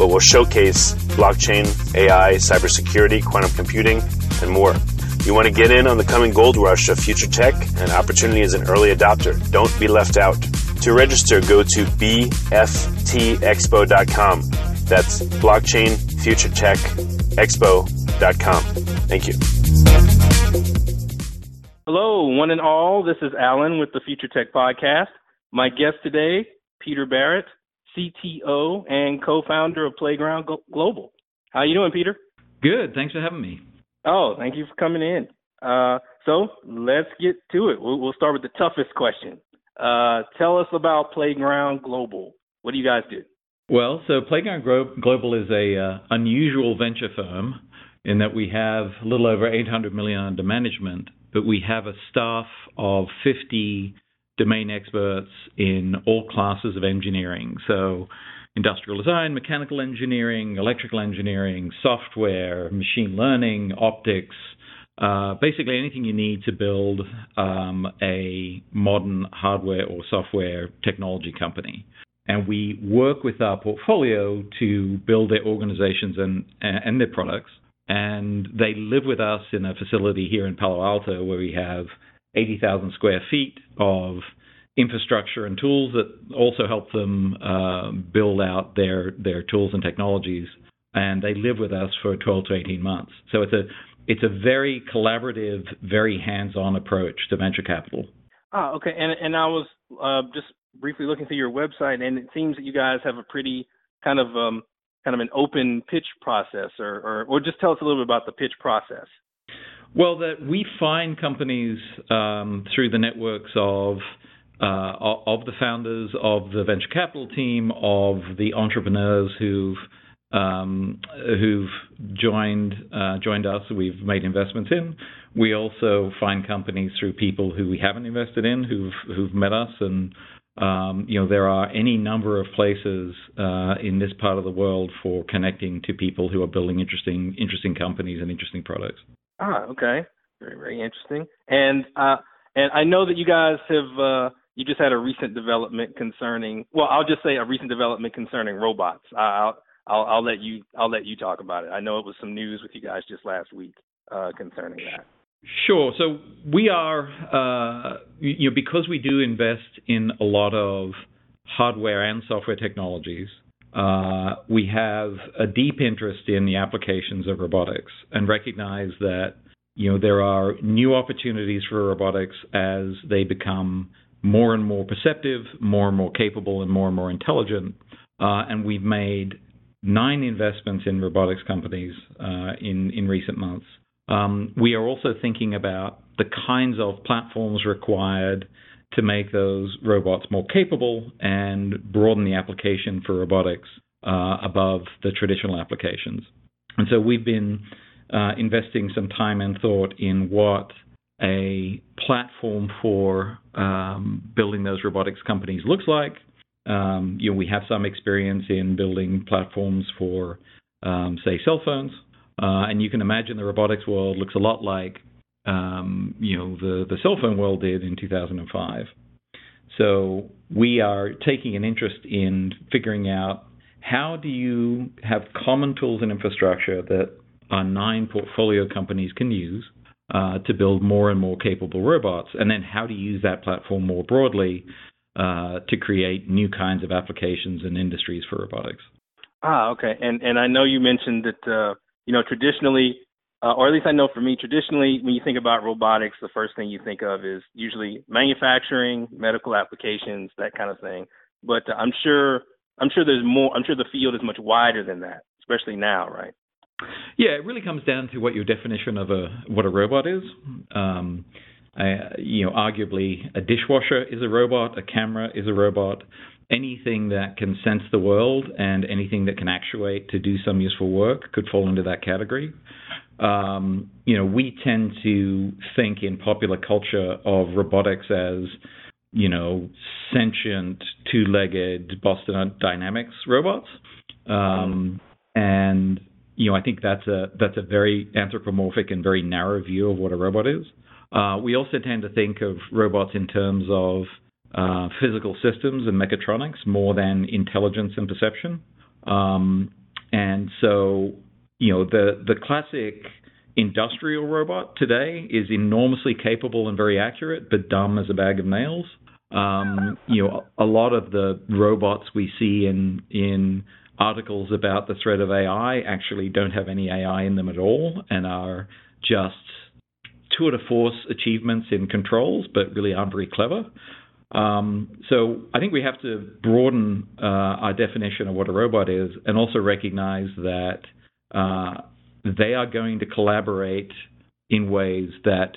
but will showcase blockchain, AI, cybersecurity, quantum computing, and more. You want to get in on the coming gold rush of future tech and opportunity as an early adopter. Don't be left out. To register, go to bftexpo.com. That's blockchain future tech expo.com. Thank you. Hello, one and all. This is Alan with the Future Tech Podcast. My guest today, Peter Barrett, CTO and co-founder of Playground Global. How are you doing, Peter? Good. Thanks for having me. Oh, thank you for coming in. Uh, so let's get to it. We'll, we'll start with the toughest question. Uh, tell us about Playground Global. What do you guys do? Well, so Playground Global is a uh, unusual venture firm in that we have a little over 800 million under management, but we have a staff of 50 domain experts in all classes of engineering. So, industrial design, mechanical engineering, electrical engineering, software, machine learning, optics, uh, basically anything you need to build um, a modern hardware or software technology company. And we work with our portfolio to build their organizations and, and their products. And they live with us in a facility here in Palo Alto where we have 80,000 square feet of infrastructure and tools that also help them uh, build out their their tools and technologies. And they live with us for 12 to 18 months. So it's a it's a very collaborative, very hands-on approach to venture capital. Ah, okay. And and I was uh, just briefly looking through your website, and it seems that you guys have a pretty kind of um, kind of an open pitch process, or, or or just tell us a little bit about the pitch process. Well, that we find companies um, through the networks of uh, of the founders, of the venture capital team, of the entrepreneurs who've um, who've joined uh, joined us. We've made investments in. We also find companies through people who we haven't invested in, who've who've met us, and um, you know there are any number of places uh, in this part of the world for connecting to people who are building interesting interesting companies and interesting products. Ah, okay, very very interesting. And uh, and I know that you guys have uh, you just had a recent development concerning. Well, I'll just say a recent development concerning robots. I'll I'll, I'll let you I'll let you talk about it. I know it was some news with you guys just last week uh, concerning that. Sure. So we are, uh, you know, because we do invest in a lot of hardware and software technologies, uh, we have a deep interest in the applications of robotics and recognize that, you know, there are new opportunities for robotics as they become more and more perceptive, more and more capable, and more and more intelligent. Uh, and we've made nine investments in robotics companies uh, in in recent months. Um, we are also thinking about the kinds of platforms required to make those robots more capable and broaden the application for robotics uh, above the traditional applications. And so we've been uh, investing some time and thought in what a platform for um, building those robotics companies looks like. Um, you know, we have some experience in building platforms for, um, say, cell phones, uh, and you can imagine the robotics world looks a lot like, um, you know, the the cell phone world did in 2005. So we are taking an interest in figuring out how do you have common tools and infrastructure that our nine portfolio companies can use uh, to build more and more capable robots, and then how to use that platform more broadly uh, to create new kinds of applications and industries for robotics. Ah, okay. And and I know you mentioned that uh, you know traditionally, uh, or at least I know for me, traditionally when you think about robotics, the first thing you think of is usually manufacturing, medical applications, that kind of thing. But I'm sure I'm sure there's more. I'm sure the field is much wider than that, especially now, right? Yeah, it really comes down to what your definition of a what a robot is. Um, I, you know, arguably a dishwasher is a robot, a camera is a robot. Anything that can sense the world and anything that can actuate to do some useful work could fall into that category. Um, you know, we tend to think in popular culture of robotics as, you know, sentient, two-legged Boston Dynamics robots, um, and you know, I think that's a that's a very anthropomorphic and very narrow view of what a robot is. Uh, we also tend to think of robots in terms of uh, physical systems and mechatronics more than intelligence and perception. Um, and so, you know, the the classic industrial robot today is enormously capable and very accurate, but dumb as a bag of nails. Um, you know, a lot of the robots we see in in articles about the threat of AI actually don't have any AI in them at all and are just tour de force achievements in controls, but really aren't very clever. Um, so I think we have to broaden uh, our definition of what a robot is, and also recognize that uh, they are going to collaborate in ways that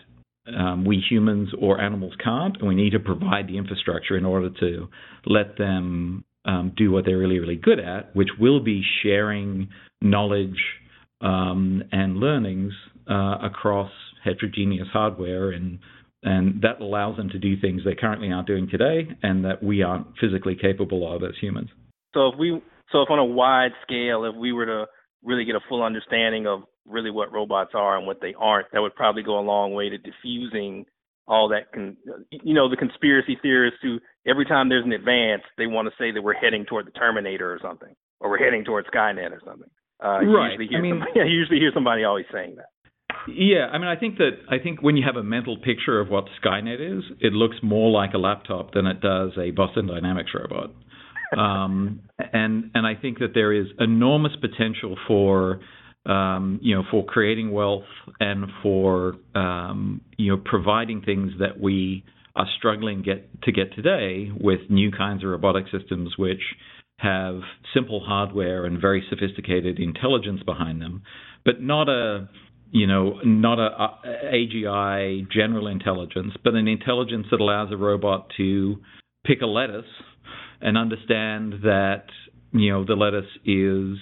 um, we humans or animals can't, and we need to provide the infrastructure in order to let them um, do what they're really, really good at, which will be sharing knowledge um, and learnings uh, across heterogeneous hardware, and and that allows them to do things they currently aren't doing today, and that we aren't physically capable of as humans. So if we, so if on a wide scale, if we were to really get a full understanding of really what robots are and what they aren't, that would probably go a long way to diffusing all that can you know the conspiracy theorists who every time there's an advance they want to say that we're heading toward the terminator or something or we're heading toward skynet or something. Uh right. I mean somebody, I usually hear somebody always saying that. Yeah i mean i think that i think when you have a mental picture of what skynet is it looks more like a laptop than it does a boston dynamics robot um and and i think that there is enormous potential for um, you know, for creating wealth and for um, you know providing things that we are struggling get to get today with new kinds of robotic systems which have simple hardware and very sophisticated intelligence behind them, but not a you know not a, a AGI general intelligence, but an intelligence that allows a robot to pick a lettuce and understand that you know the lettuce is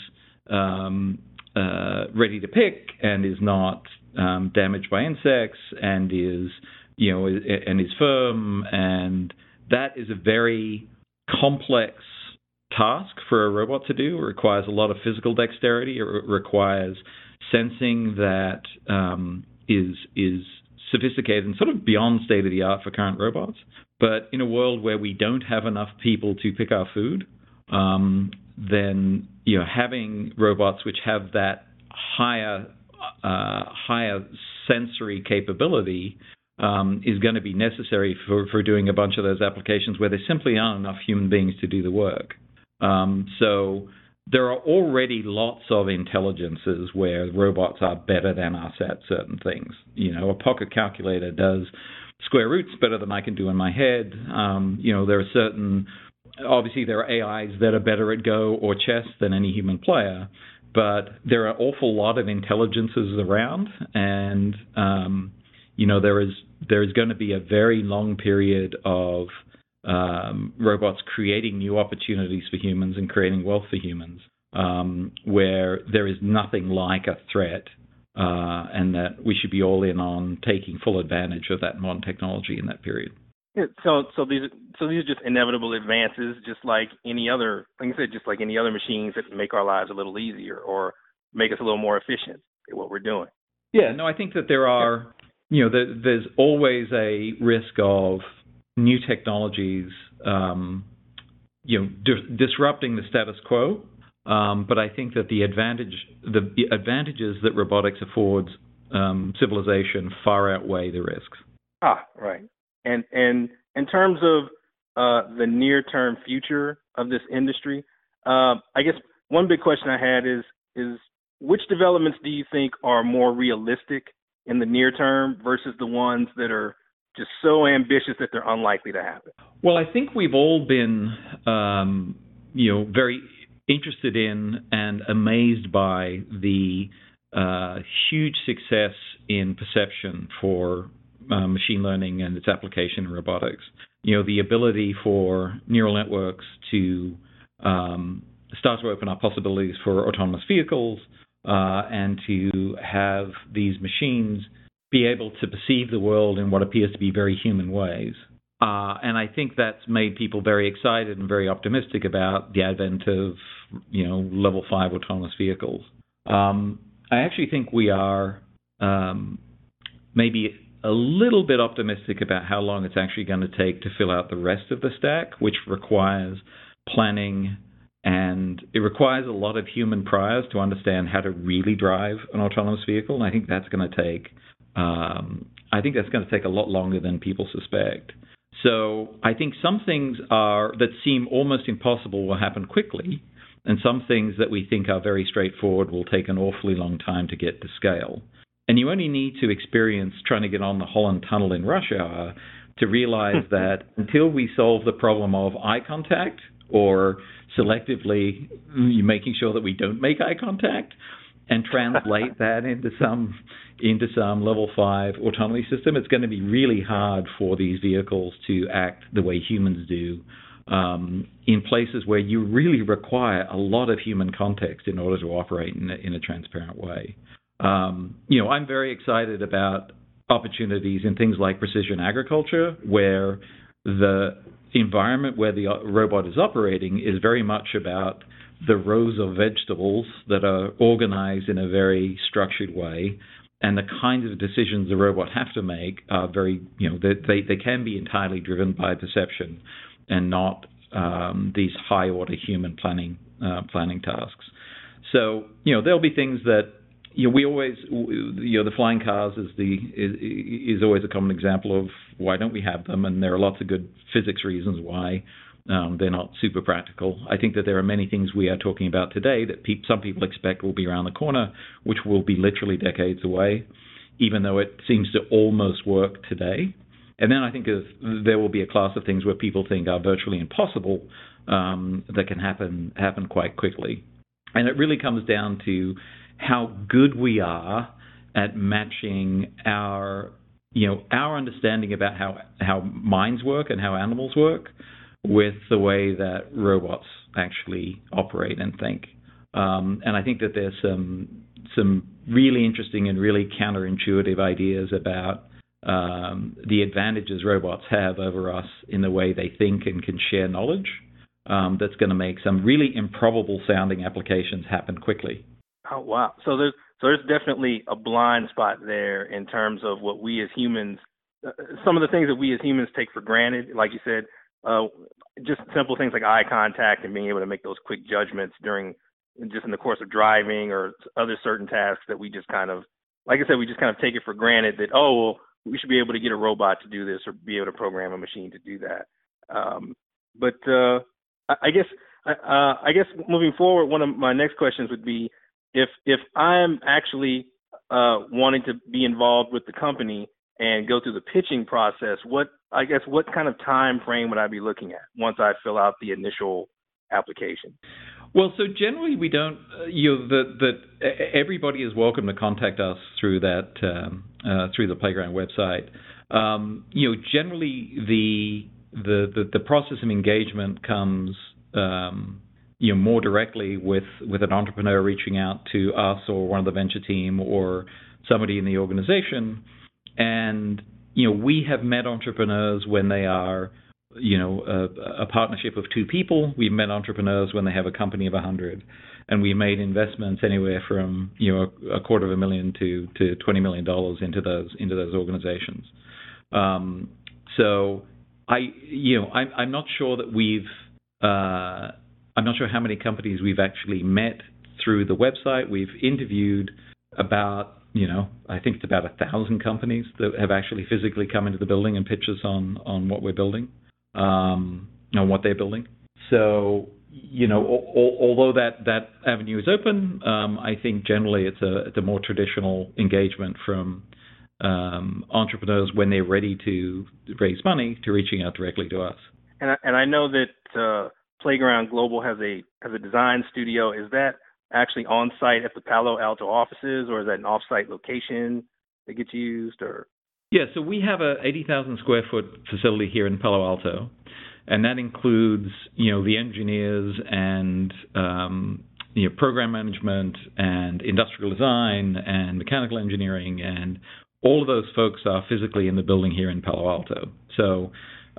um, uh, ready to pick and is not um, damaged by insects and is you know and is firm and that is a very complex task for a robot to do. It requires a lot of physical dexterity. It re- requires sensing that um, is is sophisticated and sort of beyond state of the art for current robots. But in a world where we don't have enough people to pick our food, um, then you know having robots which have that higher uh, higher sensory capability um, is going to be necessary for, for doing a bunch of those applications where there simply aren't enough human beings to do the work. Um, so there are already lots of intelligences where robots are better than us at certain things. You know, a pocket calculator does square roots better than I can do in my head. Um, you know, there are certain obviously, there are AIs that are better at Go or chess than any human player, but there are an awful lot of intelligences around, and um, you know there is there is going to be a very long period of um, robots creating new opportunities for humans and creating wealth for humans, um, where there is nothing like a threat, uh, and that we should be all in on taking full advantage of that modern technology in that period. Yeah, so so these so these are just inevitable advances, just like any other, like I said, just like any other machines that make our lives a little easier or make us a little more efficient at what we're doing. Yeah, no, I think that there are, you know, there, there's always a risk of new technologies, um, you know, di- disrupting the status quo. Um, but I think that the advantage, the advantages that robotics affords um, civilization far outweigh the risks. Ah, right. And and in terms of uh, the near-term future of this industry, uh, I guess one big question I had is is which developments do you think are more realistic in the near term versus the ones that are just so ambitious that they're unlikely to happen? Well, I think we've all been, um, you know, very interested in and amazed by the uh, huge success in perception for uh, machine learning and its application in robotics. You know, the ability for neural networks to um, start to open up possibilities for autonomous vehicles uh, and to have these machines be able to perceive the world in what appears to be very human ways. Uh, and I think that's made people very excited and very optimistic about the advent of, you know, level five autonomous vehicles. Um, I actually think we are um, maybe a little bit optimistic about how long it's actually going to take to fill out the rest of the stack, which requires planning and it requires a lot of human priors to understand how to really drive an autonomous vehicle. And I think that's going to take um, I think that's going to take a lot longer than people suspect. So I think some things are that seem almost impossible will happen quickly, and some things that we think are very straightforward will take an awfully long time to get to scale. And you only need to experience trying to get on the Holland Tunnel in rush hour to realize that until we solve the problem of eye contact or selectively making sure that we don't make eye contact and translate that into some into some level five autonomy system, it's going to be really hard for these vehicles to act the way humans do um, in places where you really require a lot of human context in order to operate in a, in a transparent way. Um, you know, I'm very excited about opportunities in things like precision agriculture, where the environment where the robot is operating is very much about the rows of vegetables that are organized in a very structured way and the kinds of decisions the robot have to make are very, you know, they they can be entirely driven by perception, and not um, these high order human planning uh, planning tasks. So you know there'll be things that you know we always you know the flying cars is the is, is always a common example of why don't we have them, and there are lots of good physics reasons why um, they're not super practical. I think that there are many things we are talking about today that pe- some people expect will be around the corner, which will be literally decades away, even though it seems to almost work today. And then I think there will be a class of things where people think are virtually impossible um, that can happen happen quite quickly. And it really comes down to how good we are at matching our you know our understanding about how how minds work and how animals work with the way that robots actually operate and think. Um, and I think that there's some some really interesting and really counterintuitive ideas about um, the advantages robots have over us in the way they think and can share knowledge. Um, that's going to make some really improbable sounding applications happen quickly. Oh wow! So there's so there's definitely a blind spot there in terms of what we as humans, uh, some of the things that we as humans take for granted. Like you said, uh, just simple things like eye contact and being able to make those quick judgments during just in the course of driving or other certain tasks that we just kind of like I said we just kind of take it for granted that oh well we should be able to get a robot to do this or be able to program a machine to do that. Um, but uh, I, I guess uh, I guess moving forward one of my next questions would be if if I'm actually uh, wanting to be involved with the company and go through the pitching process what I guess what kind of time frame would I be looking at once I fill out the initial application? Well, so generally we don't. Uh, you know, that everybody is welcome to contact us through that um, uh, through the playground website. Um, you know, generally the, the the the process of engagement comes um, you know more directly with with an entrepreneur reaching out to us or one of the venture team or somebody in the organization, and you know we have met entrepreneurs when they are you know a, a, partnership of two people. We've met entrepreneurs when they have a company of a hundred, and we made investments anywhere from you know a, a, quarter of a million to to twenty million dollars into those into those organizations. Um, so I you know I'm I'm not sure that we've uh, I'm not sure how many companies we've actually met through the website. We've interviewed about you know, I think it's about a thousand companies that have actually physically come into the building and pitch us on on what we're building um, on what they're building. So you know, al- although that that avenue is open, um, I think generally it's a it's a more traditional engagement from um, entrepreneurs when they're ready to raise money to reaching out directly to us. And I, and I know that uh, Playground Global has a has a design studio. Is that actually on site at the Palo Alto offices, or is that an off site location that gets used, or yeah, so we have a 80,000 square foot facility here in Palo Alto, and that includes you know the engineers and um, you know program management and industrial design and mechanical engineering and all of those folks are physically in the building here in Palo Alto. So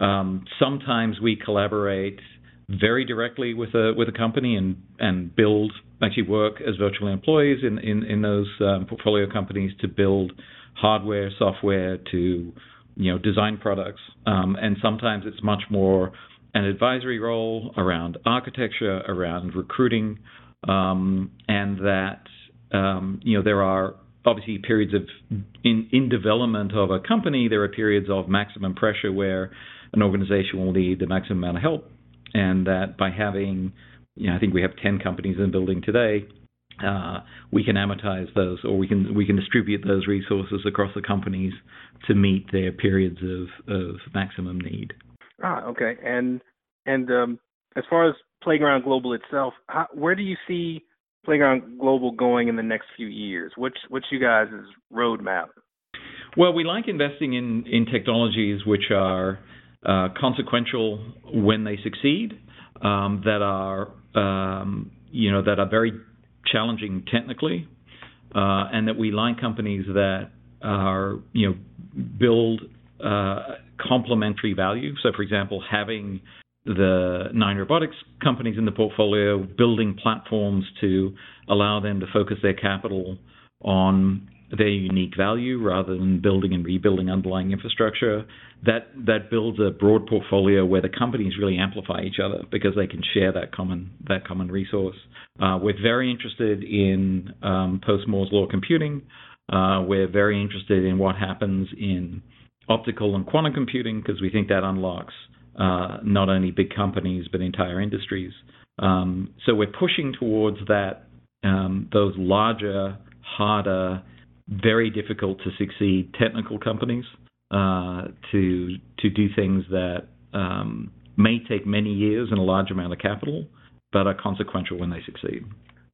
um, sometimes we collaborate very directly with a with a company and and build actually work as virtual employees in in, in those um, portfolio companies to build hardware, software to you know design products, um, and sometimes it's much more an advisory role around architecture, around recruiting, um, and that um, you know there are obviously periods of in in development of a company. There are periods of maximum pressure where an organization will need the maximum amount of help, and that by having you know, I think we have 10 companies in the building today uh, we can amortize those, or we can we can distribute those resources across the companies to meet their periods of, of maximum need. Ah, okay. And and um, as far as Playground Global itself, how, where do you see Playground Global going in the next few years? What's what's you guys' roadmap? Well, we like investing in in technologies which are uh, consequential when they succeed, um, that are um, you know that are very challenging technically, uh, and that we like companies that are you know build uh, complementary value. So, for example, having the nine robotics companies in the portfolio building platforms to allow them to focus their capital on their unique value rather than building and rebuilding underlying infrastructure. That that builds a broad portfolio where the companies really amplify each other because they can share that common that common resource. Uh, we're very interested in um, post Moore's law computing. Uh, we're very interested in what happens in optical and quantum computing because we think that unlocks uh, not only big companies but entire industries. Um, so we're pushing towards that um, those larger, harder, very difficult to succeed technical companies uh, to to do things that um, may take many years and a large amount of capital, but are consequential when they succeed.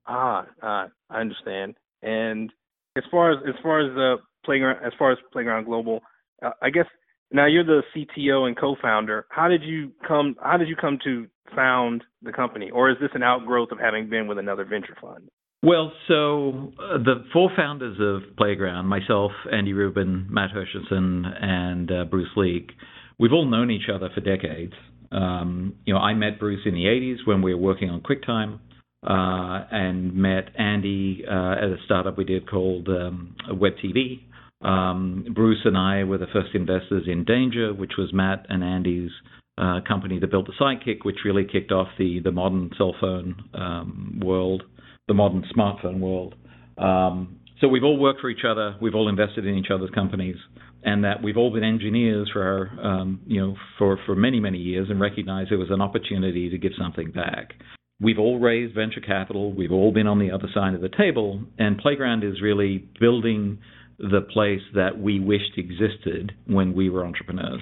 Ah, uh, I understand. And as far as as far as the playground, as far as Playground Global, uh, I guess now you're the CTO and co-founder. How did you come? How did you come to found the company, or is this an outgrowth of having been with another venture fund? Well, so uh, the four founders of Playground, myself, Andy Rubin, Matt Hershenson, and uh, Bruce Leak, we've all known each other for decades. Um, you know, I met Bruce in the 80s when we were working on QuickTime, uh, and met Andy uh, at a startup we did called um, WebTV. Um, Bruce and I were the first investors in Danger, which was Matt and Andy's uh, company that built the Sidekick, which really kicked off the the modern cell phone um, world the modern smartphone world. Um, so we've all worked for each other, we've all invested in each other's companies, and that we've all been engineers for our, um, you know, for for many many years, and recognized there was an opportunity to give something back. We've all raised venture capital, we've all been on the other side of the table, and Playground is really building the place that we wished existed when we were entrepreneurs.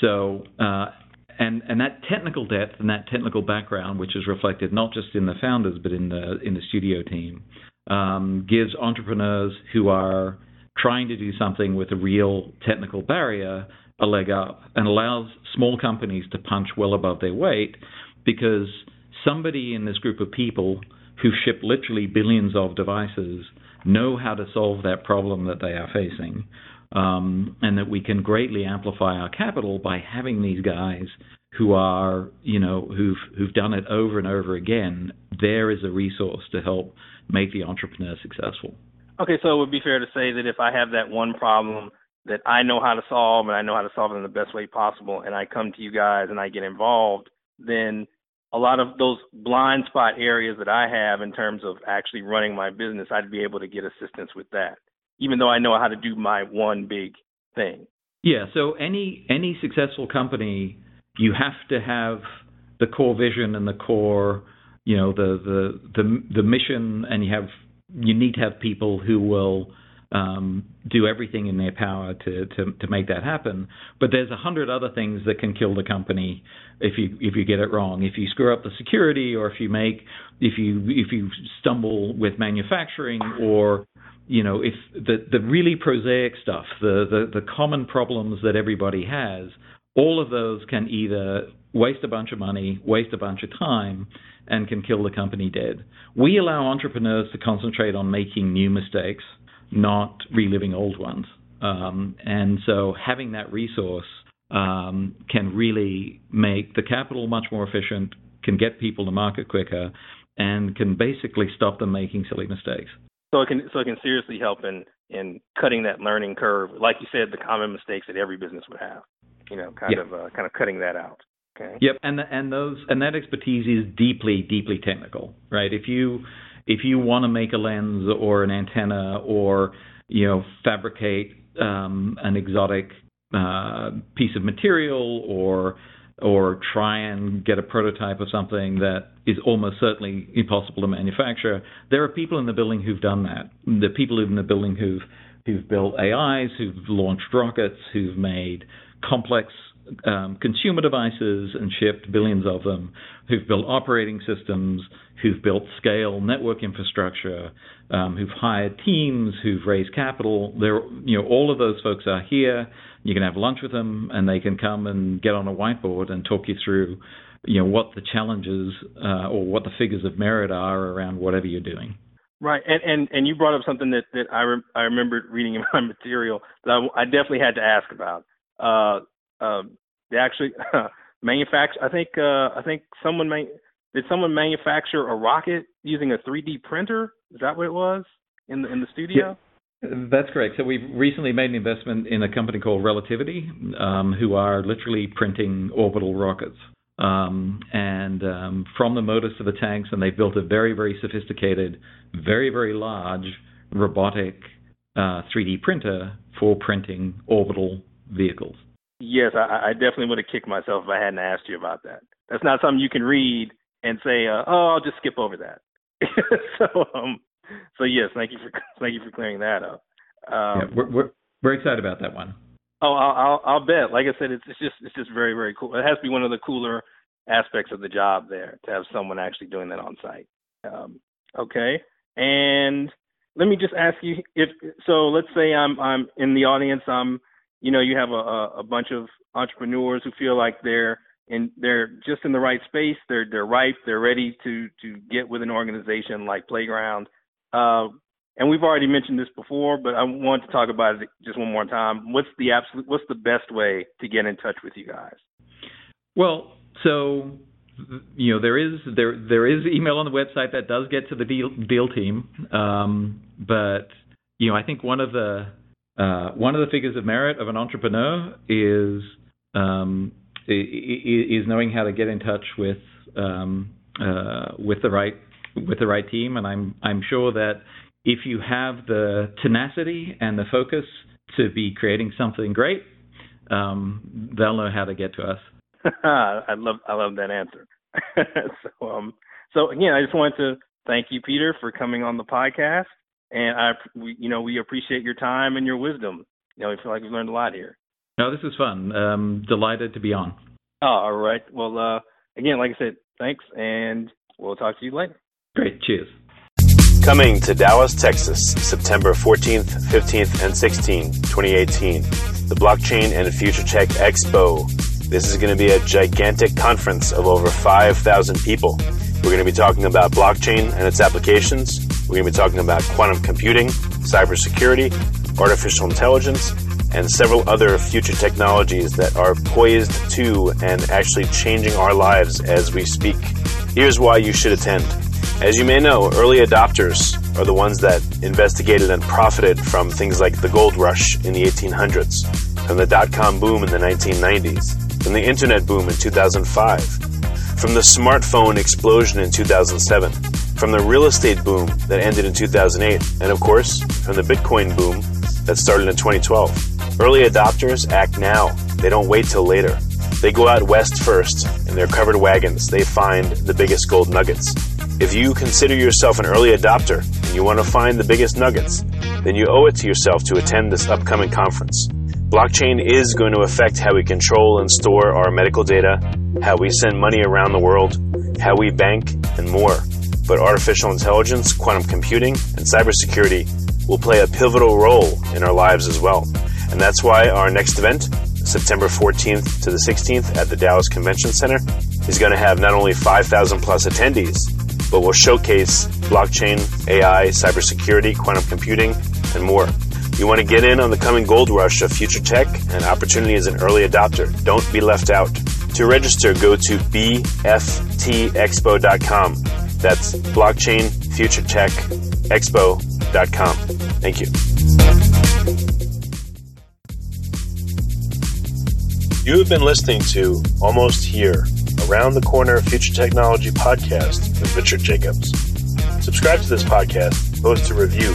So, uh, and and that technical depth and that technical background, which is reflected not just in the founders but in the in the studio team, um, gives entrepreneurs who are trying to do something with a real technical barrier a leg up and allows small companies to punch well above their weight because somebody in this group of people who ship literally billions of devices know how to solve that problem that they are facing. Um, and that we can greatly amplify our capital by having these guys who are, you know, who've who've done it over and over again. There is a resource to help make the entrepreneur successful. Okay, so it would be fair to say that if I have that one problem that I know how to solve and I know how to solve it in the best way possible, and I come to you guys and I get involved, then a lot of those blind spot areas that I have in terms of actually running my business, I'd be able to get assistance with that, even though I know how to do my one big thing. Yeah. So any any successful company, you have to have the core vision and the core, you know, the the the the mission, and you have you need to have people who will um, do everything in their power to, to, to make that happen. But there's a hundred other things that can kill the company if you if you get it wrong. If you screw up the security, or if you make if you if you stumble with manufacturing, or you know if the the really prosaic stuff, the the, the common problems that everybody has, all of those can either waste a bunch of money, waste a bunch of time, and can kill the company dead. We allow entrepreneurs to concentrate on making new mistakes not reliving old ones. Um, and so having that resource um, can really make the capital much more efficient, can get people to market quicker, and can basically stop them making silly mistakes. So it can so it can seriously help in in cutting that learning curve, like you said, the common mistakes that every business would have. You know, kind of uh, kind of cutting that out. Okay. Yep, and the, and those and that expertise is deeply deeply technical, right? If you if you want to make a lens or an antenna or you know, fabricate um, an exotic uh, piece of material or or try and get a prototype of something that is almost certainly impossible to manufacture. There are people in the building who've done that. The people in the building who've who've built AIs, who've launched rockets, who've made complex um, consumer devices and shipped billions of them, who've built operating systems, who've built scale network infrastructure, um, who've hired teams, who've raised capital. They're, you know, all of those folks are here. You can have lunch with them, and they can come and get on a whiteboard and talk you through, you know, what the challenges uh, or what the figures of merit are around whatever you're doing. Right, and and and you brought up something that that I re- I remembered reading in my material that I, I definitely had to ask about. Uh, uh, they actually manufacture. I think uh, I think someone may did someone manufacture a rocket using a 3D printer? Is that what it was in the in the studio? Yeah, that's correct. So we've recently made an investment in a company called Relativity, um, who are literally printing orbital rockets. Um, and um, from the motors to the tanks, and they've built a very, very sophisticated, very, very large robotic uh, 3D printer for printing orbital vehicles. Yes, I, I definitely would have kicked myself if I hadn't asked you about that. That's not something you can read and say, uh, "Oh, I'll just skip over that." so, um, so yes, thank you for thank you for clearing that up. Um, yeah, we're, we're we're excited about that one. Oh, I'll, I'll I'll bet. Like I said, it's it's just it's just very very cool. It has to be one of the cooler aspects of the job there to have someone actually doing that on site. Um, okay, and let me just ask you if so. Let's say I'm I'm in the audience. I'm you know, you have a, a bunch of entrepreneurs who feel like they're in they're just in the right space. They're they're ripe. They're ready to to get with an organization like Playground. Uh, and we've already mentioned this before, but I want to talk about it just one more time. What's the absolute? What's the best way to get in touch with you guys? Well, so you know there is there there is email on the website that does get to the deal deal team, um, but you know I think one of the uh, one of the figures of merit of an entrepreneur is um, is knowing how to get in touch with um, uh, with the right with the right team, and I'm I'm sure that if you have the tenacity and the focus to be creating something great, um, they'll know how to get to us. I love I love that answer. so um so again, I just wanted to thank you, Peter, for coming on the podcast and I, we, you know, we appreciate your time and your wisdom. You know, we feel like we've learned a lot here. No, this is fun. Um, delighted to be on. Oh, all right. Well, uh, again, like I said, thanks, and we'll talk to you later. Great. Cheers. Coming to Dallas, Texas, September 14th, 15th, and 16th, 2018, the Blockchain and Future Tech Expo. This is going to be a gigantic conference of over 5,000 people. We're going to be talking about blockchain and its applications. We're going to be talking about quantum computing, cybersecurity, artificial intelligence, and several other future technologies that are poised to and actually changing our lives as we speak. Here's why you should attend. As you may know, early adopters are the ones that investigated and profited from things like the gold rush in the 1800s, from the dot com boom in the 1990s, from the internet boom in 2005, from the smartphone explosion in 2007, from the real estate boom that ended in 2008, and of course, from the Bitcoin boom that started in 2012. Early adopters act now, they don't wait till later. They go out west first, in their covered wagons, they find the biggest gold nuggets. If you consider yourself an early adopter and you want to find the biggest nuggets, then you owe it to yourself to attend this upcoming conference. Blockchain is going to affect how we control and store our medical data, how we send money around the world, how we bank, and more. But artificial intelligence, quantum computing, and cybersecurity will play a pivotal role in our lives as well. And that's why our next event, September 14th to the 16th at the Dallas Convention Center, is going to have not only 5,000 plus attendees, but will showcase blockchain, AI, cybersecurity, quantum computing, and more. You want to get in on the coming gold rush of future tech and opportunity as an early adopter. Don't be left out. To register, go to bftexpo.com. That's blockchain future tech expo.com. Thank you. You have been listening to Almost Here, Around the Corner Future Technology podcast with Richard Jacobs. Subscribe to this podcast, post a review